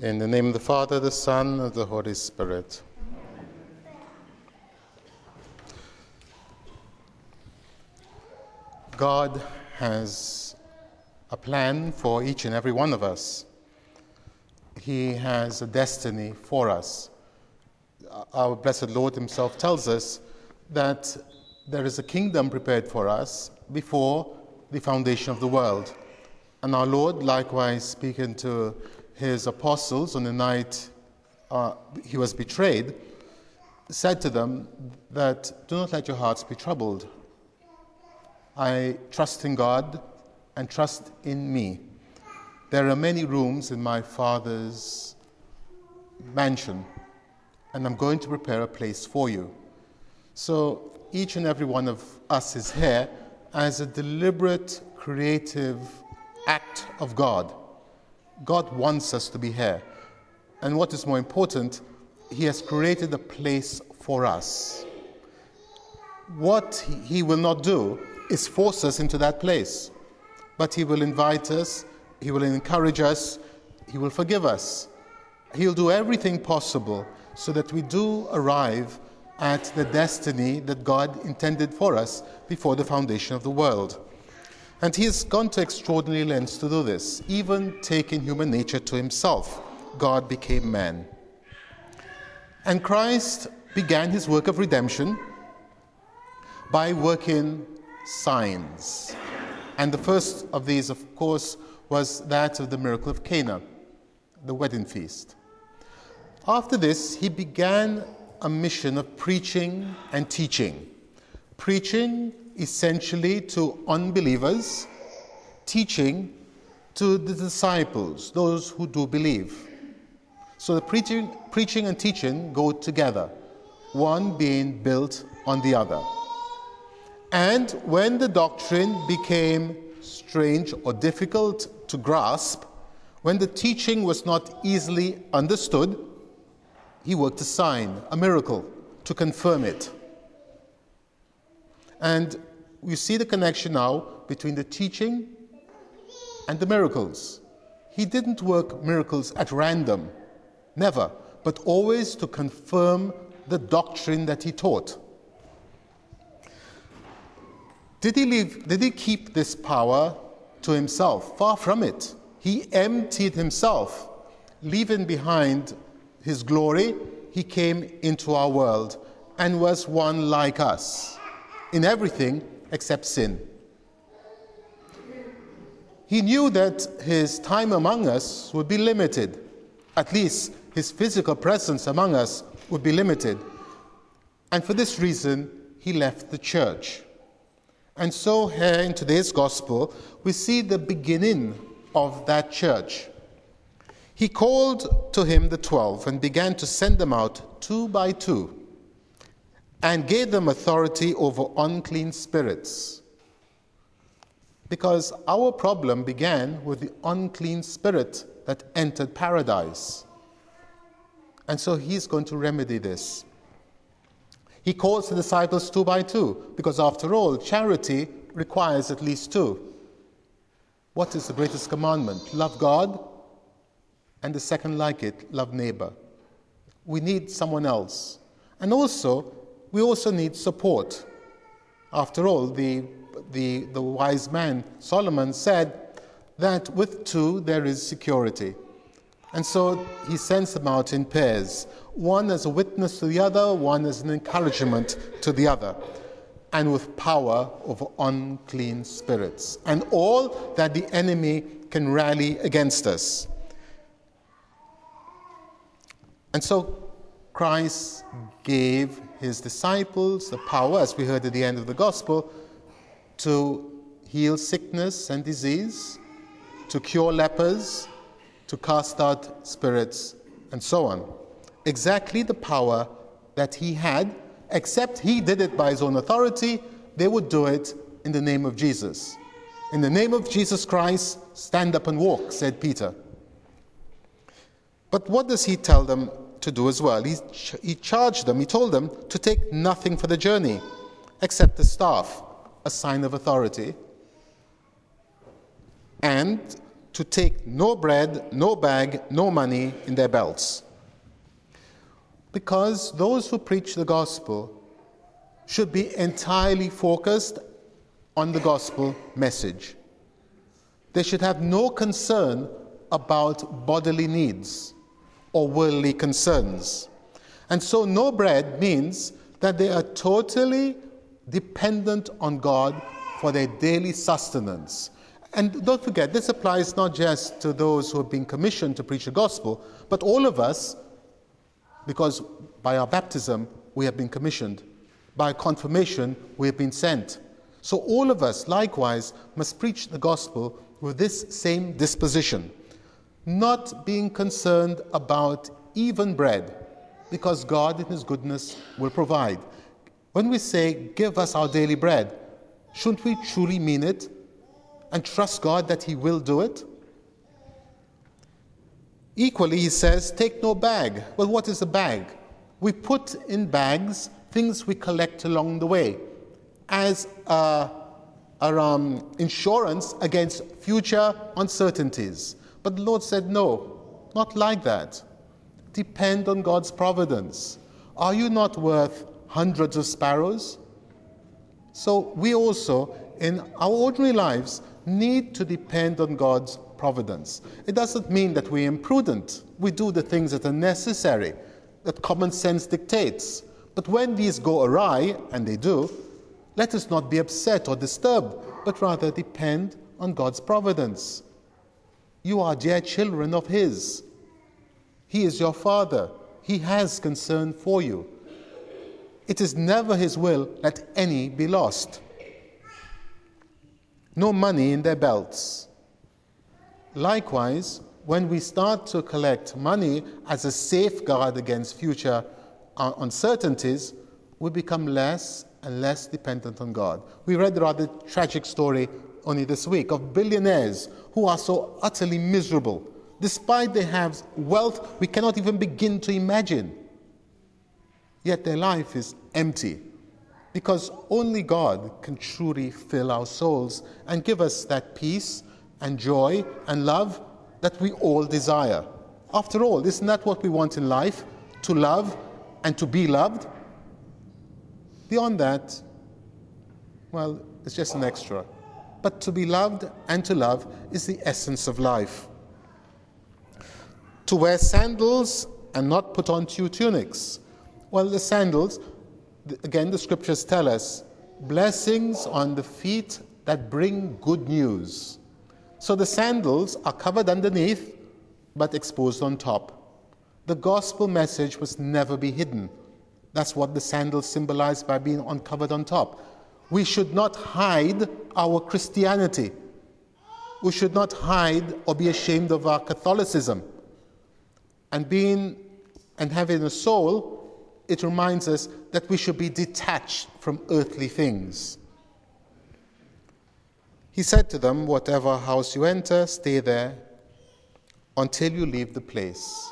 In the name of the Father, the Son, and the Holy Spirit. God has a plan for each and every one of us. He has a destiny for us. Our blessed Lord Himself tells us that there is a kingdom prepared for us before the foundation of the world. And our Lord, likewise, speaking to his apostles on the night uh, he was betrayed, said to them that do not let your hearts be troubled. I trust in God and trust in me. There are many rooms in my Father's mansion, and I'm going to prepare a place for you. So each and every one of us is here as a deliberate, creative act of God. God wants us to be here. And what is more important, He has created a place for us. What He will not do is force us into that place, but He will invite us, He will encourage us, He will forgive us. He'll do everything possible so that we do arrive at the destiny that God intended for us before the foundation of the world. And he has gone to extraordinary lengths to do this, even taking human nature to himself. God became man. And Christ began his work of redemption by working signs. And the first of these, of course, was that of the miracle of Cana, the wedding feast. After this, he began a mission of preaching and teaching. Preaching essentially to unbelievers, teaching to the disciples, those who do believe. So the preaching, preaching and teaching go together, one being built on the other. And when the doctrine became strange or difficult to grasp, when the teaching was not easily understood, he worked a sign, a miracle, to confirm it. And we see the connection now between the teaching and the miracles. He didn't work miracles at random, never, but always to confirm the doctrine that he taught. Did he, leave, did he keep this power to himself? Far from it. He emptied himself, leaving behind his glory. He came into our world and was one like us in everything except sin. He knew that his time among us would be limited. At least his physical presence among us would be limited. And for this reason, he left the church. And so, here in today's gospel, we see the beginning of that church. He called to him the twelve and began to send them out two by two and gave them authority over unclean spirits. Because our problem began with the unclean spirit that entered paradise. And so he's going to remedy this. He calls the disciples two by two, because after all, charity requires at least two. What is the greatest commandment? Love God, and the second like it, love neighbor. We need someone else. And also, we also need support. After all, the, the, the wise man Solomon said that with two there is security. And so he sends them out in pairs, one as a witness to the other, one as an encouragement to the other, and with power over unclean spirits, and all that the enemy can rally against us. And so Christ gave his disciples the power, as we heard at the end of the gospel, to heal sickness and disease, to cure lepers, to cast out spirits, and so on. Exactly the power that he had, except he did it by his own authority, they would do it in the name of Jesus. In the name of Jesus Christ, stand up and walk, said Peter. But what does he tell them to do as well. He, he charged them, he told them to take nothing for the journey except the staff, a sign of authority, and to take no bread, no bag, no money in their belts. Because those who preach the gospel should be entirely focused on the gospel message. They should have no concern about bodily needs or worldly concerns. And so, no bread means that they are totally dependent on God for their daily sustenance. And don't forget, this applies not just to those who have been commissioned to preach the gospel, but all of us, because by our baptism we have been commissioned, by confirmation we have been sent. So all of us, likewise, must preach the gospel with this same disposition, not being concerned about even bread, because God in His goodness will provide. When we say, Give us our daily bread, shouldn't we truly mean it and trust God that He will do it? Equally, He says, Take no bag. Well, what is a bag? We put in bags things we collect along the way as a, a um, insurance against future uncertainties. But the Lord said, No, not like that. Depend on God's providence. Are you not worth hundreds of sparrows? So we also, in our ordinary lives, need to depend on God's providence. It doesn't mean that we're imprudent. We do the things that are necessary, that common sense dictates. But when these go awry, and they do, let us not be upset or disturbed, but rather depend on God's providence. You are dear children of His. He is your Father. He has concern for you. It is never His will that any be lost. No money in their belts. Likewise, when we start to collect money as a safeguard against future uh, uncertainties, we become less and less dependent on God. We read the rather tragic story only this week of billionaires who are so utterly miserable. Despite they have wealth we cannot even begin to imagine. Yet their life is empty because only God can truly fill our souls and give us that peace and joy and love that we all desire. After all, isn't that what we want in life? To love and to be loved? Beyond that, well, it's just an extra. But to be loved and to love is the essence of life. To wear sandals and not put on two tunics. Well, the sandals, again, the scriptures tell us blessings on the feet that bring good news. So the sandals are covered underneath but exposed on top. The gospel message must never be hidden. That's what the sandals symbolize by being uncovered on top. We should not hide our Christianity. We should not hide or be ashamed of our Catholicism. And being and having a soul it reminds us that we should be detached from earthly things. He said to them, Whatever house you enter, stay there until you leave the place.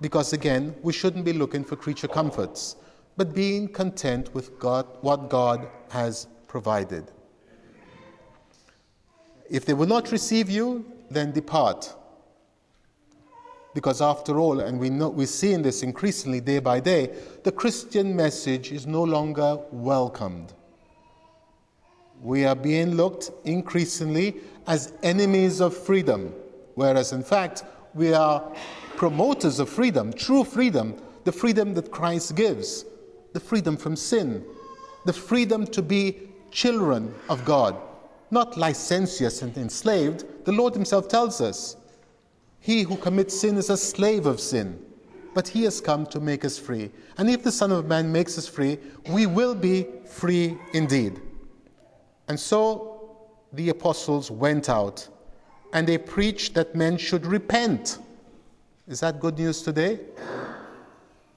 Because again, we shouldn't be looking for creature comforts, but being content with God, what God has provided. If they will not receive you, then depart. Because after all, and we know, we're seeing this increasingly day by day, the Christian message is no longer welcomed. We are being looked increasingly as enemies of freedom, whereas in fact, we are promoters of freedom, true freedom, the freedom that Christ gives, the freedom from sin, the freedom to be children of God, not licentious and enslaved. The Lord Himself tells us he who commits sin is a slave of sin, but he has come to make us free. And if the Son of Man makes us free, we will be free indeed. And so the apostles went out and they preached that men should repent. Is that good news today?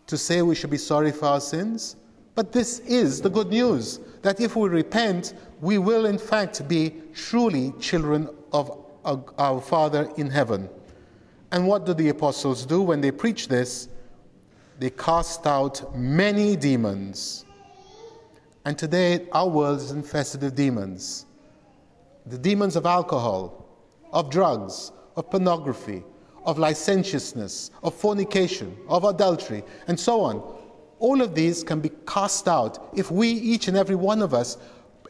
To say we should be sorry for our sins? But this is the good news that if we repent, we will in fact be truly children of our Father in heaven. And what do the apostles do when they preach this? They cast out many demons. And today, our world is infested with demons the demons of alcohol, of drugs, of pornography, of licentiousness, of fornication, of adultery, and so on. All of these can be cast out if we, each and every one of us,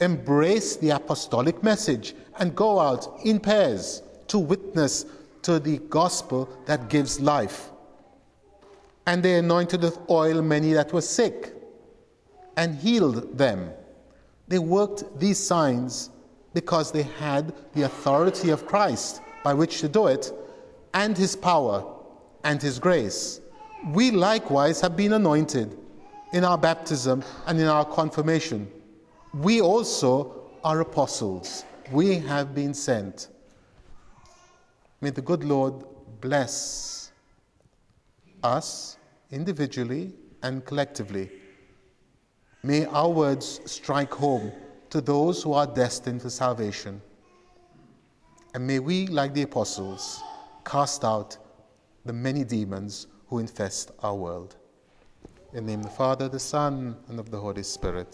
embrace the apostolic message and go out in pairs to witness to the gospel that gives life. And they anointed with oil many that were sick and healed them. They worked these signs because they had the authority of Christ by which to do it, and his power and his grace. We likewise have been anointed in our baptism and in our confirmation. We also are apostles. We have been sent. May the good Lord bless us individually and collectively. May our words strike home to those who are destined for salvation. And may we, like the apostles, cast out the many demons who infest our world. In the name of the Father, the Son, and of the Holy Spirit.